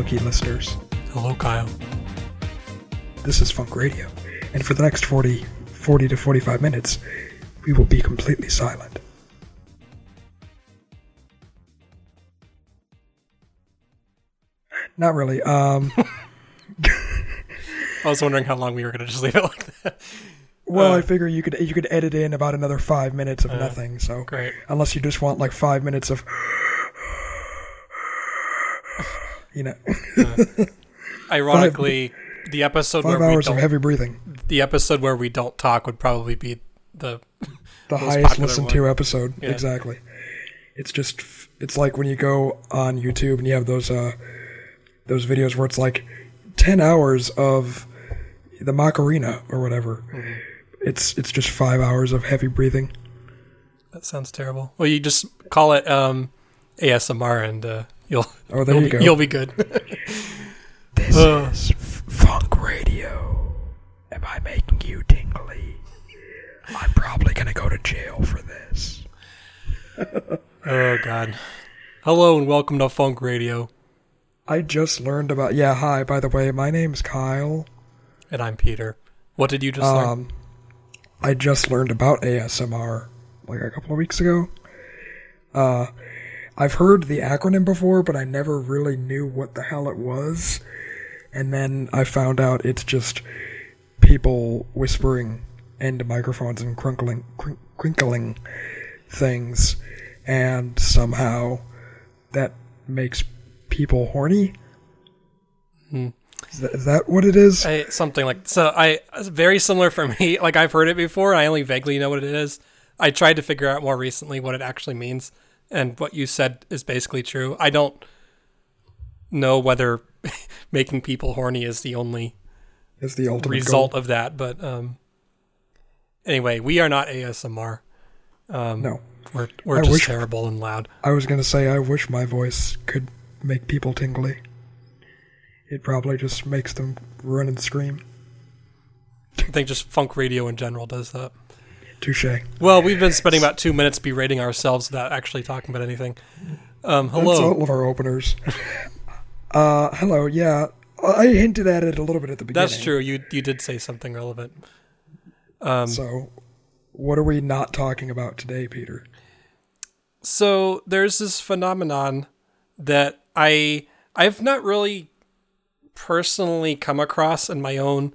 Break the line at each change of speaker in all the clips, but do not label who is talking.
funky listeners.
Hello, Kyle.
This is Funk Radio, and for the next 40, 40 to 45 minutes, we will be completely silent. Not really. Um,
I was wondering how long we were going to just leave it like that.
well,
Uh,
I figure you could you could edit in about another five minutes of nothing. So
Great.
unless you just want like five minutes of, you know,
Ironically, the episode
five
where we
hours of
don't
heavy breathing.
the episode where we don't talk would probably be the
the highest listened
one.
to episode.
Yeah.
Exactly. It's just it's like when you go on YouTube and you have those uh those videos where it's like ten hours of the Macarena or whatever.
Mm-hmm.
It's it's just five hours of heavy breathing.
that sounds terrible. Well, you just call it um, ASMR and uh, you'll
Oh, there
you'll
you
be,
go.
you'll be good.
This
Uh.
is Funk Radio. Am I making you tingly? I'm probably gonna go to jail for this.
oh God. Hello and welcome to Funk Radio,
I just learned about. Yeah, hi. By the way, my name's Kyle.
and I'm Peter. What did you just learn?
Um, I just learned about ASMR like a couple of weeks ago. Uh, I've heard the acronym before, but I never really knew what the hell it was. And then I found out it's just people whispering into microphones and crunkling, crink, crinkling things, and somehow that makes people horny. Hmm. Is, that, is that what it is?
I, something like so. I it's very similar for me. Like I've heard it before. I only vaguely know what it is. I tried to figure out more recently what it actually means, and what you said is basically true. I don't know whether making people horny is the only
Is the ultimate
result
goal.
of that, but um, anyway, we are not ASMR. Um,
No.
we're we're
I
just
wish-
terrible and loud.
I was gonna say I wish my voice could make people tingly. It probably just makes them run and scream.
I think just funk radio in general does that.
Touche.
Well, we've been spending about two minutes berating ourselves without actually talking about anything. Um,
That's
hello.
all of our openers. uh, hello. Yeah, I hinted at it a little bit at the beginning.
That's true. You you did say something relevant. Um,
So, what are we not talking about today, Peter?
so there's this phenomenon that I I've not really personally come across in my own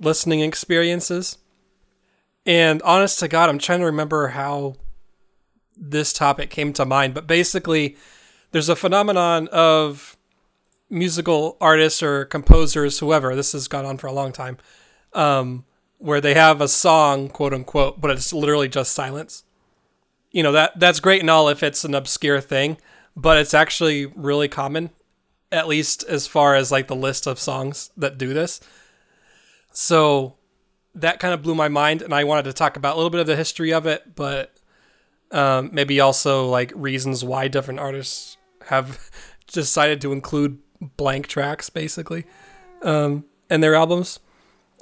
listening experiences. And honest to God, I'm trying to remember how this topic came to mind. But basically, there's a phenomenon of musical artists or composers, whoever, this has gone on for a long time, um, where they have a song, quote unquote, but it's literally just silence. You know, that that's great and all if it's an obscure thing, but it's actually really common, at least as far as like the list of songs that do this. So that kind of blew my mind, and I wanted to talk about a little bit of the history of it, but um, maybe also like reasons why different artists have decided to include blank tracks, basically, um, in their albums,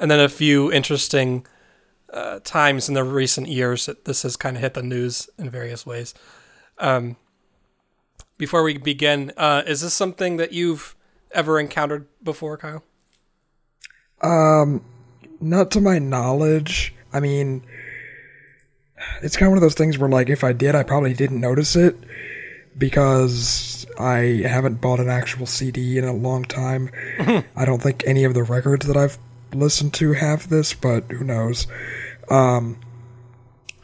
and then a few interesting uh, times in the recent years that this has kind of hit the news in various ways. Um, before we begin, uh, is this something that you've ever encountered before, Kyle?
Um, not to my knowledge. I mean, it's kind of one of those things where, like, if I did, I probably didn't notice it because I haven't bought an actual CD in a long time. I don't think any of the records that I've listened to have this, but who knows? Um,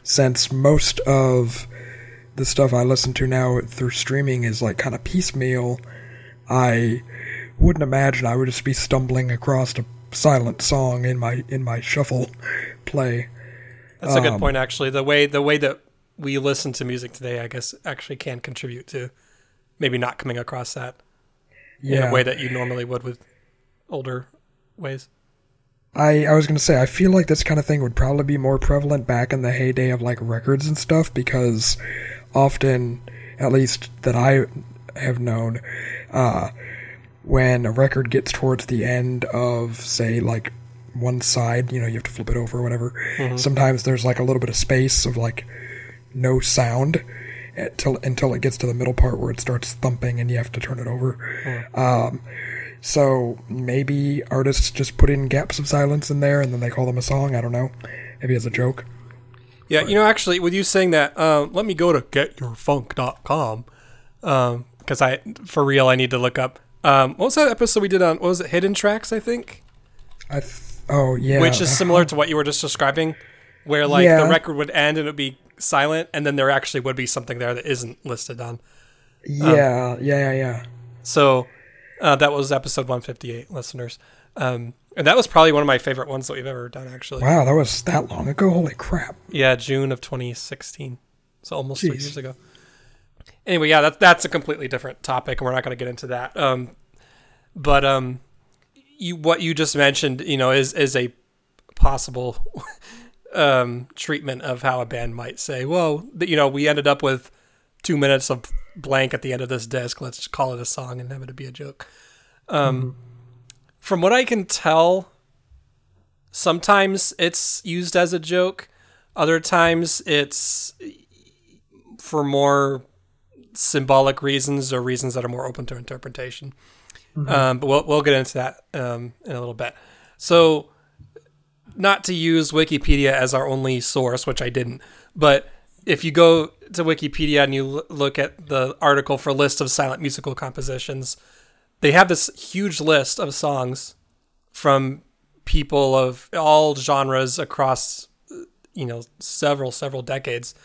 since most of the stuff I listen to now through streaming is like kind of piecemeal, I wouldn't imagine I would just be stumbling across a silent song in my in my shuffle play.
That's a good
Um,
point, actually. The way the way that we listen to music today, I guess, actually can contribute to maybe not coming across that in
Yeah,
a way that you normally would with older ways.
I I was gonna say I feel like this kind of thing would probably be more prevalent back in the heyday of like records and stuff because often, at least that I have known, uh, when a record gets towards the end of say like one side, you know, you have to flip it over or whatever. Sometimes there's like a little bit of space of like no sound, until until it gets to the middle part where it starts thumping and you have to turn it over. Um, so maybe artists just put in gaps of silence in there and then they call them a song. I don't know. Maybe as a joke.
Yeah, you know, actually, with you saying that, uh, let me go to getyourfunk.com because I, for real, I need to look up. Um, what was that episode we did on? What was it? Hidden Tracks, I think.
I th- oh yeah,
which is similar to what you were just describing, where like
Yeah.
the record would end and it would be silent, and then there actually would be something there that isn't listed on.
yeah, yeah, yeah, yeah.
So uh, that was episode 158, listeners, um, and that was probably one of my favorite ones that we've ever done. Actually,
Wow, that was that long ago. Holy crap!
yeah, June of 2016, so almost three years ago. Anyway, yeah, that's that's a completely different topic, and we're not going to get into that. Um, but um, you what you just mentioned, you know, is is a possible um, treatment of how a band might say, "Well, you know, we ended up with two minutes of blank at the end of this disc. Let's just call it a song and have it be a joke." Um, From what I can tell, sometimes it's used as a joke. Other times it's for more symbolic reasons or reasons that are more open to interpretation. Um, but we'll, we'll get into that um, in a little bit. So, not to use Wikipedia as our only source, which I didn't, but if you go to Wikipedia and you l- look at the article for list of silent musical compositions, they have this huge list of songs from people of all genres across you know several several decades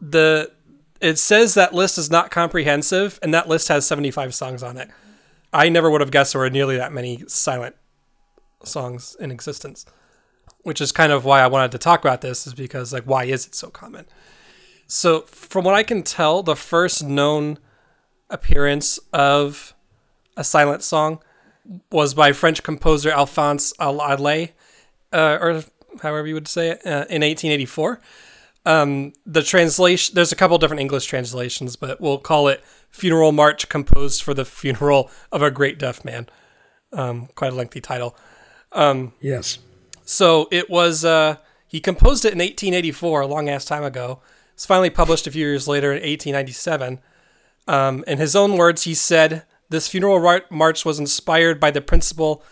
the it says that list is not comprehensive and that list has 75 songs on it i never would have guessed there were nearly that many silent songs in existence which is kind of why i wanted to talk about this is because like why is it so common so from what i can tell the first known appearance of a silent song was by French composer Alphonse Allais, uh, or however you would say it, uh, in 1884. Um, the translation, there's a couple different English translations, but we'll call it Funeral March Composed for the Funeral of a Great Deaf Man. Um, quite a lengthy title.
Um, Yes.
So it was, uh, he composed it in 1884, a long ass time ago. It's finally published a few years later in 1897. Um, in his own words, he said, This funeral march was inspired by the principle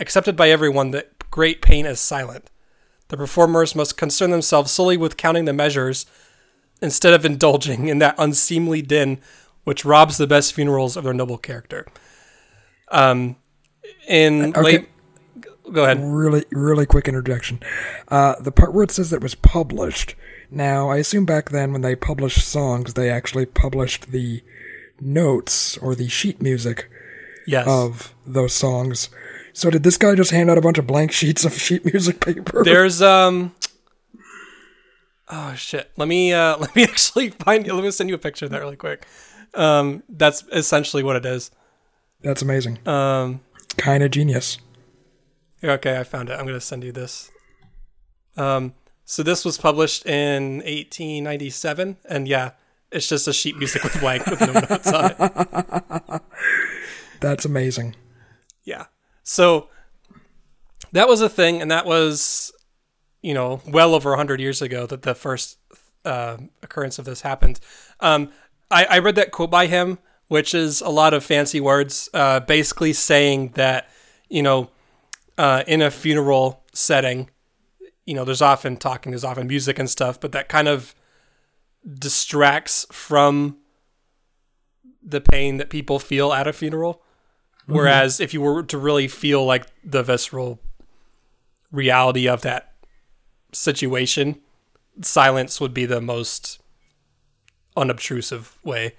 accepted by everyone that great pain is silent. The performers must concern themselves solely with counting the measures instead of indulging in that unseemly din which robs the best funerals of their noble character. Um, in
Okay.
late. Go ahead.
Really, really quick interjection. Uh, the part where it says it was published. Now, I assume back then when they published songs, they actually published the notes or the sheet music
Yes.
of those songs. So did this guy just hand out a bunch of blank sheets of sheet music paper?
There's um Oh shit. Let me uh let me actually find you. let me send you a picture of that really quick. Um that's essentially what it is.
That's amazing.
Um
kind of genius.
okay, I found it. I'm going to send you this. Um so this was published in 1897 and yeah, it's just a sheet music with blank with no notes on it.
That's amazing.
Yeah. So that was a thing, and that was, you know, well over 100 years ago that the first uh, occurrence of this happened. Um, I, I read that quote by him, which is a lot of fancy words, uh, basically saying that, you know, uh, in a funeral setting, you know, there's often talking, there's often music and stuff, but that kind of distracts from the pain that people feel at a funeral. Whereas if you were to really feel like the visceral reality of that situation, silence would be the most unobtrusive way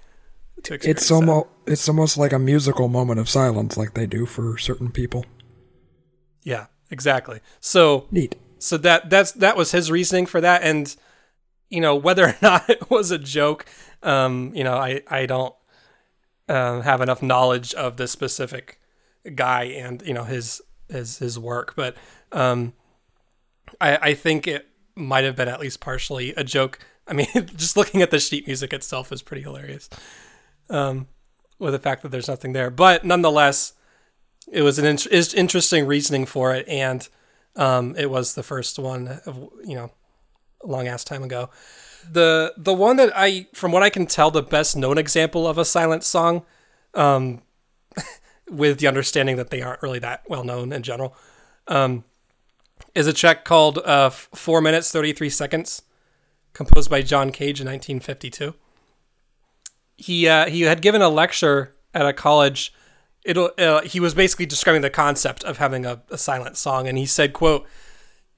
to experience
It's
that.
almost it's almost like a musical moment of silence, like they do for certain people.
yeah, exactly. So
Neat.
so that that's that was his reasoning for that and you know whether or not it was a joke um you know i i don't uh, have enough knowledge of this specific guy and you know his his his work. But um i i think it might have been at least partially a joke. I mean just looking at the sheet music itself is pretty hilarious um with the fact that there's nothing there. But nonetheless it was an in- interesting reasoning for it. And um, it was the first one of you know a long ass time ago. The the one that I, from what I can tell, the best known example of a silent song, um, with the understanding that they aren't really that well known in general, um, is a track called uh, Four Minutes Thirty Three Seconds, composed by John Cage in 1952. He uh, he had given a lecture at a college. It'll uh, he was basically describing the concept of having a, a silent song, and he said, "quote."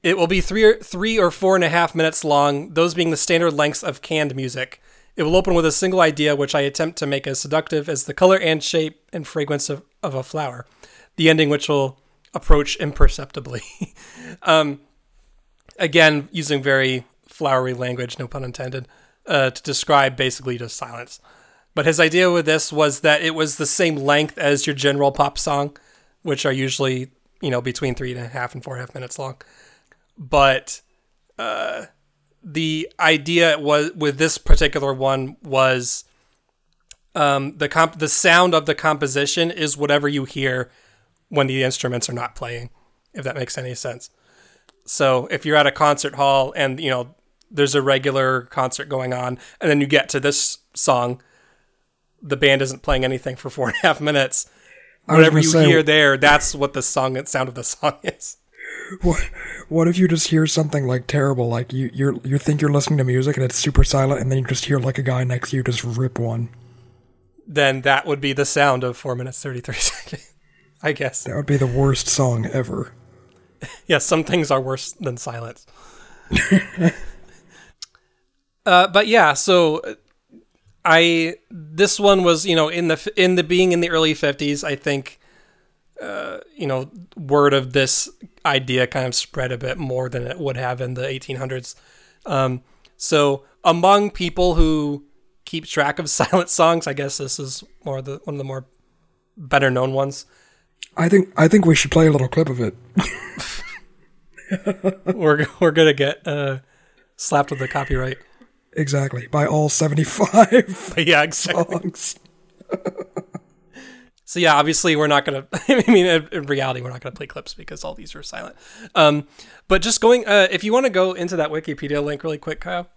It will be three or, three or four and a half minutes long, those being the standard lengths of canned music. It will open with a single idea, which I attempt to make as seductive as the color and shape and fragrance of, of a flower. The ending, which will approach imperceptibly. um, again, using very flowery language, no pun intended, uh, to describe basically just silence. But his idea with this was that it was the same length as your general pop song, which are usually, you know, between three and a half and four and a half minutes long but uh, the idea was with this particular one was um, the comp the sound of the composition is whatever you hear when the instruments are not playing, if that makes any sense. So if you're at a concert hall and you know there's a regular concert going on, and then you get to this song, the band isn't playing anything for four and a half minutes. Whatever you say, hear there, that's what the song sound of the song is.
What what if you just hear something like terrible, like you you you think you're listening to music and it's super silent, and then you just hear like a guy next to you just rip one?
Then that would be the sound of four minutes thirty three seconds. I guess
that would be the worst song ever.
yes, yeah, some things are worse than silence. uh, but yeah, so I this one was you know in the in the being in the early fifties, I think uh, you know, word of this idea kind of spread a bit more than it would have in the 1800s. Um, so among people who keep track of silent songs, I guess this is more the one of the more better known ones.
I think I think we should play a little clip of it.
we're we're gonna get uh, slapped with the copyright.
Exactly by all seventy five.
yeah, exactly. songs. So yeah, obviously we're not gonna. I mean, in reality, we're not gonna play clips because all these are silent. Um, but just going, uh, if you want to go into that Wikipedia link really quick, Kyle.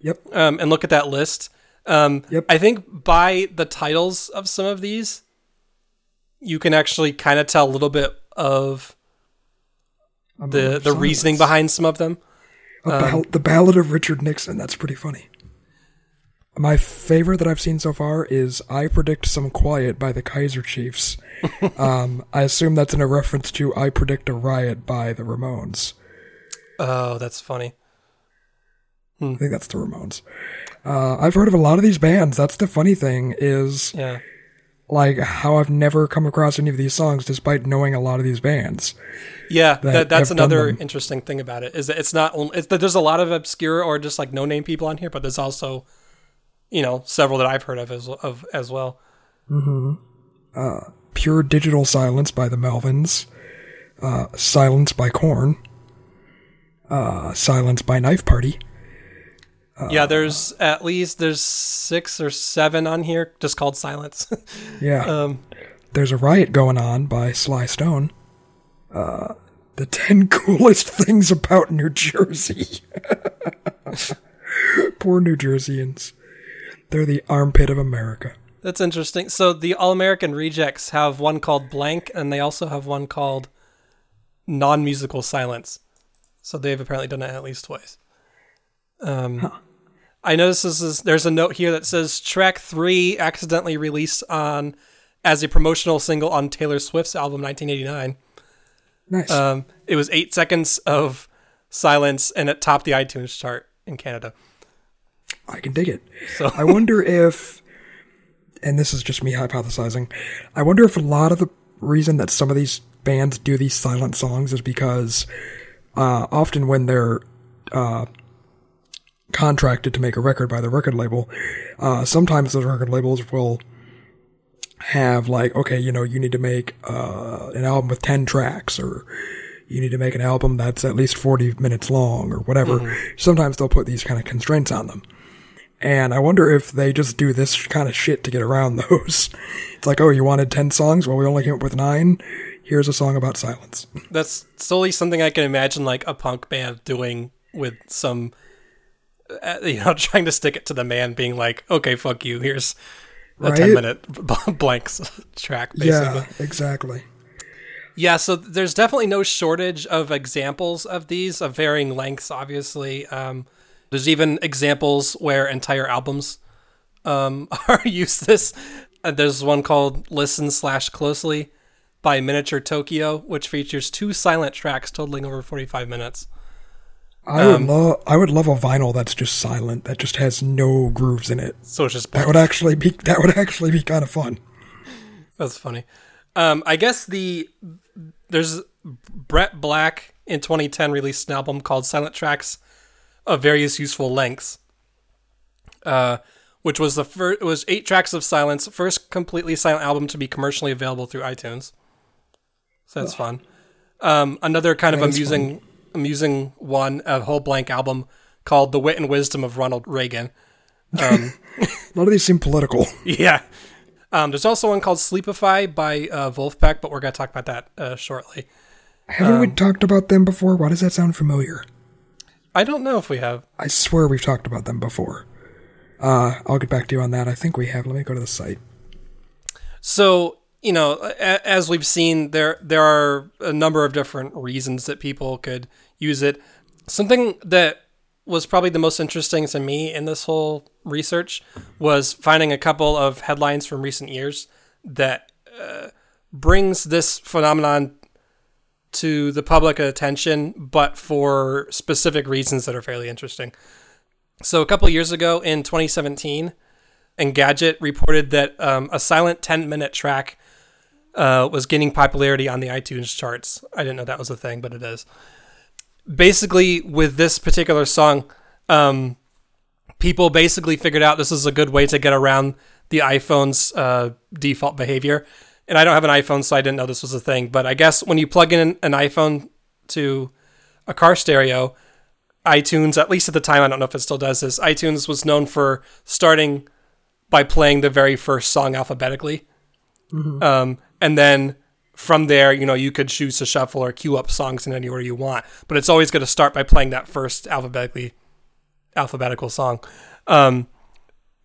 Yep.
Um, and look at that list. Um, yep. I think by the titles of some of these, you can actually kind of tell a little bit of the the reasoning behind some of them.
About um, the Ballad of Richard Nixon. That's pretty funny. My favorite that I've seen so far is I Predict Some Quiet by the Kaiser Chiefs. um, I assume that's in a reference to I Predict a Riot by the Ramones.
Oh, that's funny.
Hmm. I think that's the Ramones. Uh, I've heard of a lot of these bands. That's the funny thing is,
yeah.
like how I've never come across any of these songs despite knowing a lot of these bands.
Yeah, that, that that's another interesting thing about it is that it's not only it's that there's a lot of obscure or just like no name people on here, but there's also you know, several that I've heard of as of as well.
Mm-hmm. Uh, Pure Digital Silence by the Melvins. Uh, Silence by Korn. Uh, Silence by Knife Party.
Uh, yeah, there's at least there's six or seven on here just called Silence.
yeah. Um, there's a riot going on by Sly Stone. Uh, the ten coolest things about New Jersey. Poor New Jerseyans. They're the armpit of America.
That's interesting. So the All American Rejects have one called Blank, and they also have one called Non Musical Silence. So they've apparently done it at least twice. Um, huh. I notice this is there's a note here that says track three accidentally released on as a promotional single on Taylor Swift's album 1989. Nice. Um, it was eight seconds of silence, and it topped the iTunes chart in Canada.
I can dig it. So I wonder if, and this is just me hypothesizing, I wonder if a lot of the reason that some of these bands do these silent songs is because uh, often when they're uh, contracted to make a record by the record label, uh, sometimes those record labels will have like, okay, you know, you need to make uh, an album with ten tracks, or you need to make an album that's at least forty minutes long, or whatever. Mm-hmm. Sometimes they'll put these kind of constraints on them. And I wonder if they just do this kind of shit to get around those. It's like, oh, you wanted 10 songs? Well, we only came up with nine. Here's a song about silence.
That's solely something I can imagine like a punk band doing with some uh, you know, trying to stick it to the man, being like, "Okay, fuck you. Here's a
Right?
ten minute blanks track." Basically.
Yeah, exactly.
Yeah, so there's definitely no shortage of examples of these of varying lengths. Obviously, um, there's even examples where entire albums um, are used. This uh, there's one called "Listen Slash Closely" by Miniature Tokyo, which features two silent tracks totaling over 45 minutes.
I would
Um,
love I would love a vinyl that's just silent, that just has no grooves in it.
So it's just
That would actually be that would actually be kind of fun.
That's funny. Um, I guess the there's Brett Black in 2010 released an album called Silent Tracks of various useful lengths, uh, which was the first. Was eight tracks of silence, first completely silent album to be commercially available through iTunes. So that's fun. Um, another kind of
That is
amusing, amusing one, a whole blank album called "The Wit and Wisdom of Ronald Reagan." Um,
A lot of these seem political.
yeah. Um, there's also one called Sleepify by uh, Vulfpeck, but we're going to talk about that uh, shortly.
Haven't
Um,
we talked about them before? Why does that sound familiar?
I don't know if we have.
I swear we've talked about them before. Uh, I'll get back to you on that. I think we have. Let me go to the site.
So, you know, a- as we've seen, there there are a number of different reasons that people could use it. Something that was probably the most interesting to me in this whole research was finding a couple of headlines from recent years that uh, brings this phenomenon to the public attention, but for specific reasons that are fairly interesting. So, a couple years ago in 2017, Engadget reported that um, a silent 10 minute track uh, was gaining popularity on the iTunes charts. I didn't know that was a thing, but it is. Basically, with this particular song, um, people basically figured out this is a good way to get around the iPhone's uh, default behavior. And I don't have an iPhone, so I didn't know this was a thing. But I guess when you plug in an iPhone to a car stereo, iTunes, at least at the time, I don't know if it still does this, iTunes was known for starting by playing the very first song alphabetically. Um, and then from there, you know, you could choose to shuffle or queue up songs in any order you want. But it's always going to start by playing that first alphabetically alphabetical song. Um,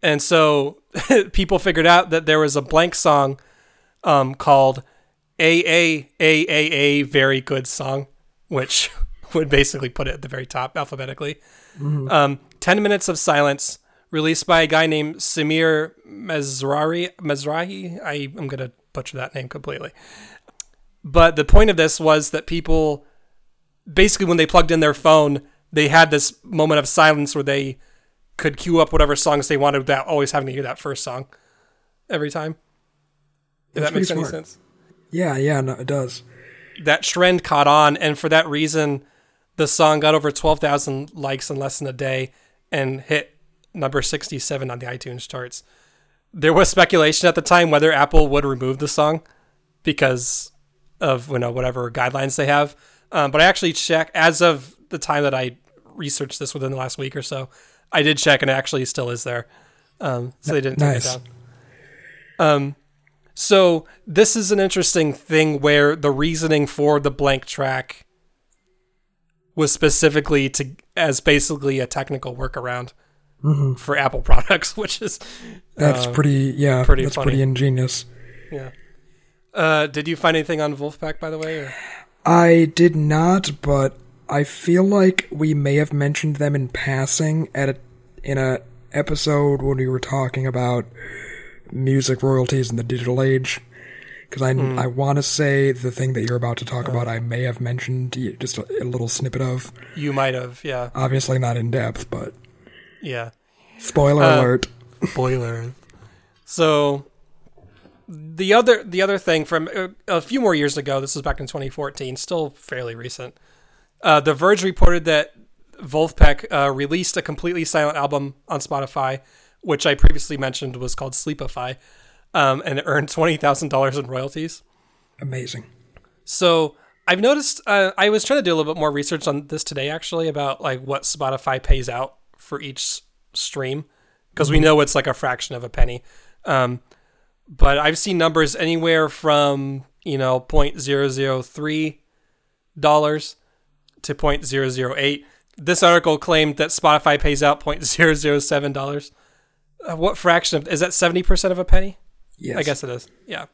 and so people figured out that there was a blank song um, called A A A A A Very Good Song, which would basically put it at the very top alphabetically. Um, 10 Minutes of Silence, released by a guy named Samir Mezrari. Mezrahi? I am going to butcher that name completely. But the point of this was that people basically, when they plugged in their phone, they had this moment of silence where they could queue up whatever songs they wanted without always having to hear that first song every time. If that makes
pretty
any sense
Yeah, yeah, no, it does.
that trend caught on, and for that reason, the song got over 12,000 likes in less than a day and hit number 67 on the iTunes charts. There was speculation at the time whether Apple would remove the song because of you know whatever guidelines they have. Um, but I actually checked as of the time that I researched this within the last week or so. I did check, and it actually still is there. Um, so they didn't take
Nice.
it down. Um, so this is an interesting thing where the reasoning for the blank track was specifically to as basically a technical workaround for Apple products, which is
That's
uh,
pretty. Yeah,
pretty
that's
funny.
pretty ingenious.
yeah. Uh, did you find anything on Vulfpeck, by the way? Or?
I did not, but I feel like we may have mentioned them in passing at a in a episode when we were talking about music royalties in the digital age. Because I
Hmm.
I want to say the thing that you're about to talk about, I may have mentioned just a, a little snippet of.
You might have, yeah,
Obviously not in depth, but
yeah.
spoiler
Uh,
alert.
Spoiler. So the other the other thing from uh, a few more years ago, this was back in 2014, still fairly recent. Uh, the Verge reported that Vulfpeck uh, released a completely silent album on Spotify, which I previously mentioned was called Sleepify, um, and it earned twenty thousand dollars in royalties.
Amazing.
So I've noticed. Uh, I was trying to do a little bit more research on this today, actually, about like what Spotify pays out for each stream, because we know it's like a fraction of a penny. Um, but I've seen numbers anywhere from you know point zero zero three dollars to point zero zero eight. this article claimed that Spotify pays out $0.007. Uh, what fraction of is that 70% of a penny?
Yes.
I guess it is. Yeah.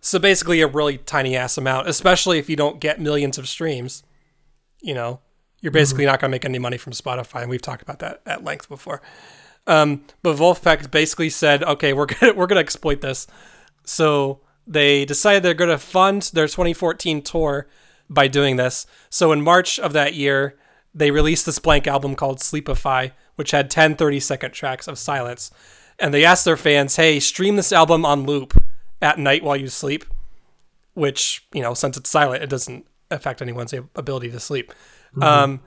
So basically a really tiny ass amount, especially if you don't get millions of streams. You know, you're basically not going to make any money from Spotify, and we've talked about that at length before. Um, but Vulfpeck basically said, "Okay, we're gonna we're gonna exploit this." So they decided they're going to fund their 2014 tour by doing this. So in March of that year, they released this blank album called Sleepify, which had 10 30 second tracks of silence. And they asked their fans, "Hey, stream this album on loop at night while you sleep." Which you know, since it's silent, it doesn't affect anyone's ability to sleep. Um,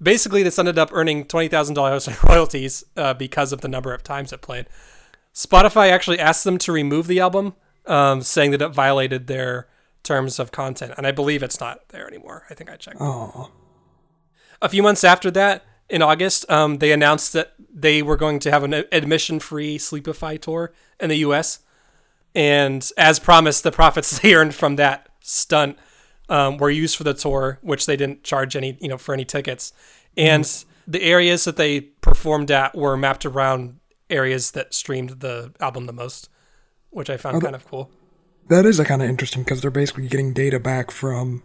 basically, this ended up earning twenty thousand dollars in royalties uh, because of the number of times it played. Spotify actually asked them to remove the album, um, saying that it violated their terms of content, and I believe it's not there anymore. I think I checked.
Oh,
A few months after that, in August, um, they announced that they were going to have an admission-free Sleepify tour in the U.S. And as promised, the profits they earned from that stunt um, were used for the tour, which they didn't charge any, you know, for any tickets. And the areas that they performed at were mapped around areas that streamed the album the most, which I found kind of cool.
that is a kind of interesting because they're basically getting data back from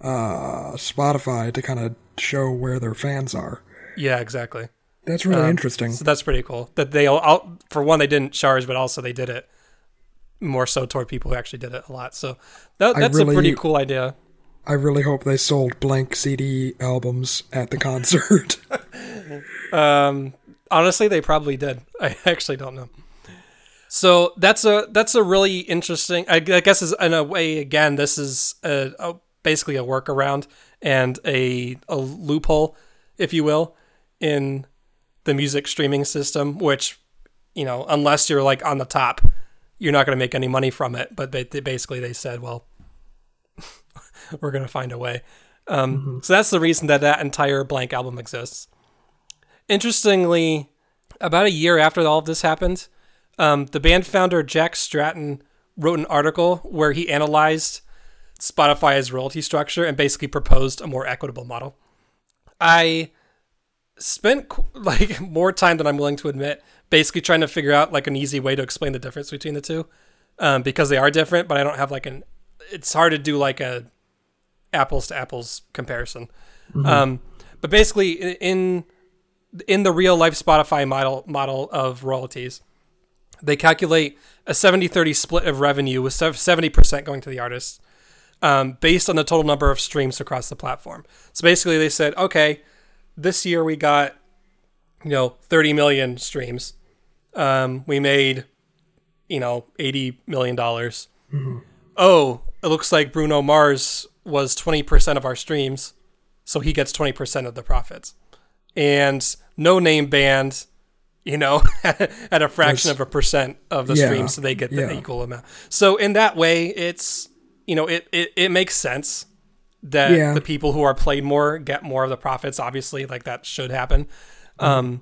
uh, Spotify to kind of show where their fans are.
Yeah, exactly.
That's really interesting.
So that's pretty cool. That they all, all for one they didn't charge, but also they did it more so toward people who actually did it a lot. So that, that's a pretty cool idea.
I really hope they sold blank CD albums at the concert.
Um, honestly, they probably did. I actually don't know. So that's a that's a really interesting. I, I guess is in a way again this is a, a basically a workaround and a a loophole, if you will, in the music streaming system. Which you know, unless you're like on the top, you're not going to make any money from it. But they, they basically they said, well, we're going to find a way. Um, So that's the reason that that entire blank album exists. Interestingly, about a year after all of this happened, um, the band founder Jack Stratton wrote an article where he analyzed Spotify's royalty structure and basically proposed a more equitable model. I spent like more time than I'm willing to admit, basically trying to figure out like an easy way to explain the difference between the two, um, because they are different. But I don't have like an. It's hard to do like a apples to apples comparison. Um, but basically, in in the real life Spotify model model of royalties, they calculate a 70-30 split of revenue with seventy percent going to the artists, um, based on the total number of streams across the platform. So basically, they said, okay, this year we got you know 30 million streams. Um, we made you know 80 million dollars. Oh, it looks like Bruno Mars was 20% of our streams, so he gets 20% of the profits. And no name band, you know, at a fraction of a percent of the
Yeah,
streams, so they get the
yeah.
equal amount. So in that way, it's you know, it it, it makes sense that
Yeah.
the people who are played more get more of the profits. Obviously, like that should happen. Um,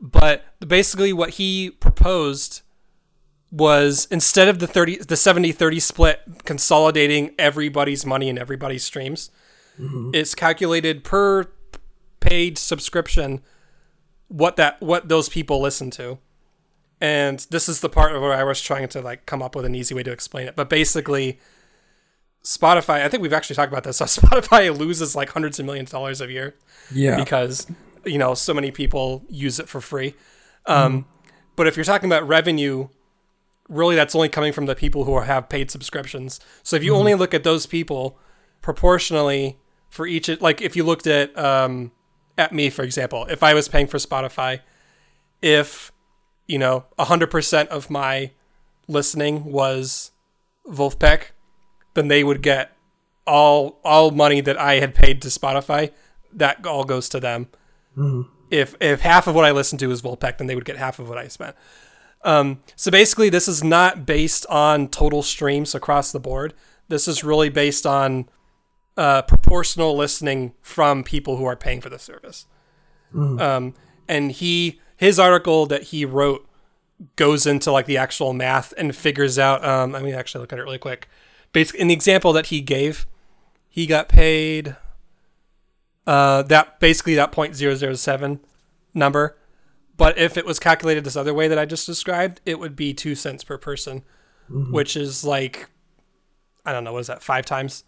but basically, what he proposed was instead of the 30 the 70 30 split consolidating everybody's money and everybody's streams it's calculated per paid subscription what that what those people listen to and this is the part where I was trying to like come up with an easy way to explain it but basically Spotify I think we've actually talked about this so Spotify loses like hundreds of millions of dollars a year
yeah.
because you know so many people use it for free. Um, But if you're talking about revenue, really that's only coming from the people who have paid subscriptions. So if you only look at those people proportionally for each, like if you looked at um, at me for example, if I was paying for Spotify, if you know hundred percent of my listening was Vulfpeck, then they would get all all money that I had paid to Spotify. That all goes to them. If if half of what I listened to is Vulfpeck, then they would get half of what I spent. Um, so basically, this is not based on total streams across the board. This is really based on uh, proportional listening from people who are paying for the service. Um, and he his article that he wrote goes into like the actual math and figures out. Um, let me actually look at it really quick. Basically, in the example that he gave, he got paid. Uh, that basically that point zero zero seven number. But if it was calculated this other way that I just described, it would be two cents per person, which is like I don't know, what is that, five times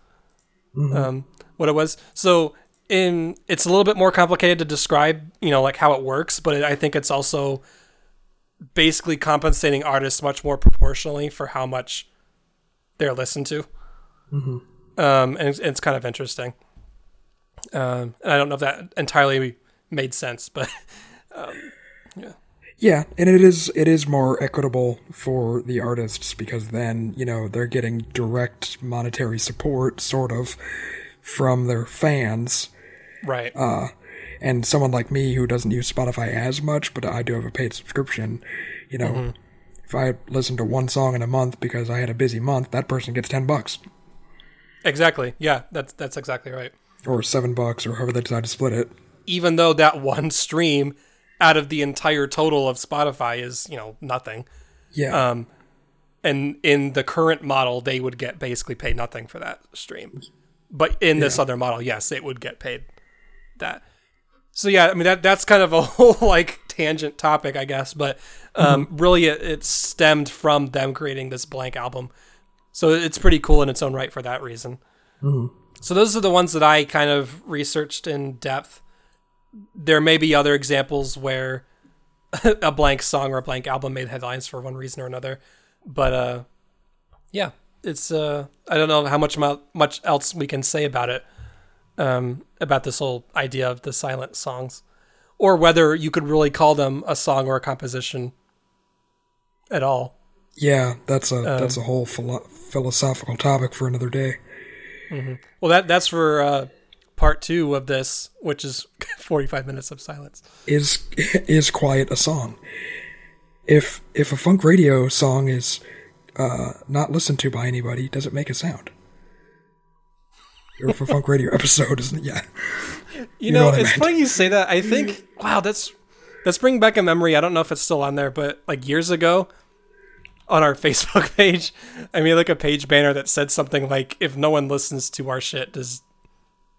um, what it was. So in it's a little bit more complicated to describe, you know, like how it works, but I think it's also basically compensating artists much more proportionally for how much they're listened to. Um, and it's, it's kind of interesting. Um, and I don't know if that entirely made sense, but
Yeah, Yeah, and it is it is more equitable for the artists because then, you know, they're getting direct monetary support sort of from their fans.
right.
And someone like me who doesn't use Spotify as much, but I do have a paid subscription, you know, if I listen to one song in a month because I had a busy month, that person gets 10 bucks
exactly. Yeah, that's that's exactly right.
or 7 bucks or however they decide to split it.
Even though that one stream out of the entire total of Spotify is, you know, nothing.
Yeah.
Um, and in the current model, they would get basically paid nothing for that stream. But in this other model, yes, it would get paid that. So yeah, I mean that that's kind of a whole like tangent topic, I guess. But um, really, it, it stemmed from them creating this blank album. So it's pretty cool in its own right for that reason. So those are the ones that I kind of researched in depth. There may be other examples where a blank song or a blank album made headlines for one reason or another. But uh, yeah, it's uh, I don't know how much much else we can say about it. Um, about this whole idea of the silent songs, or whether you could really call them a song or a composition at all.
yeah, that's a that's a whole philo- philosophical topic for another day.
Well, that that's for uh, part two of this, which is forty-five minutes of silence.
is is quiet a song? If if a funk radio song is uh, not listened to by anybody, does it make a sound? Or if a funk radio episode isn't, yeah,
You,
know
know, it's
meant.
funny you say that. I think wow, that's that's bringing back a memory. I don't know if it's still on there, but like years ago, on our Facebook page, I made like a page banner that said something like, "If no one listens to our shit, does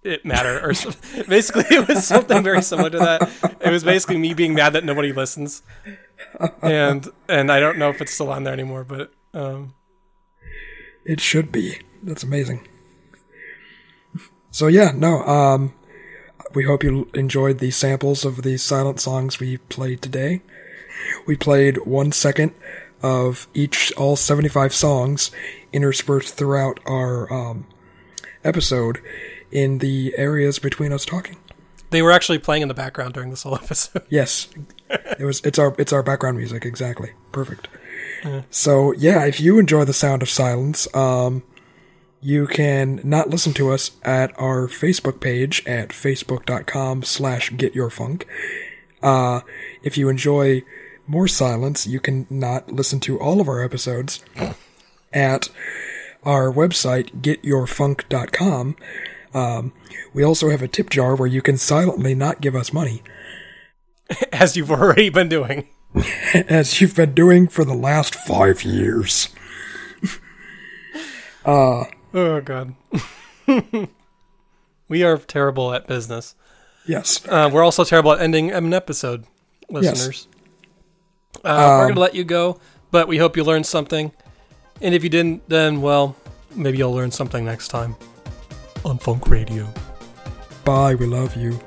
it matter?" Or basically, it was something very similar to that. It was basically me being mad that nobody listens, and and I don't know if it's still on there anymore, but um,
it should be. That's amazing. So yeah, no. Um, we hope you enjoyed the samples of the silent songs we played today. We played one second of each, all seventy-five songs, interspersed throughout our um, episode in the areas between us talking.
they were actually playing in the background during this whole episode.
Yes, it was. It's our it's our background music. Exactly, perfect. So yeah, if you enjoy the sound of silence, um, you can not listen to us at our Facebook page at facebook.com slash getyourfunk. Uh, if you enjoy more silence, you can not listen to all of our episodes at our website, getyourfunk.com. Um, we also have a tip jar where you can silently not give us money.
as you've already been doing.
as you've been doing for the last five years.
Oh god. we are terrible at business.
Yes.
Uh, we're also terrible at ending an episode, listeners. Uh, we're gonna let you go, but we hope you learned something. And if you didn't, then well, maybe you'll learn something next time on Funk Radio.
Bye. We love you.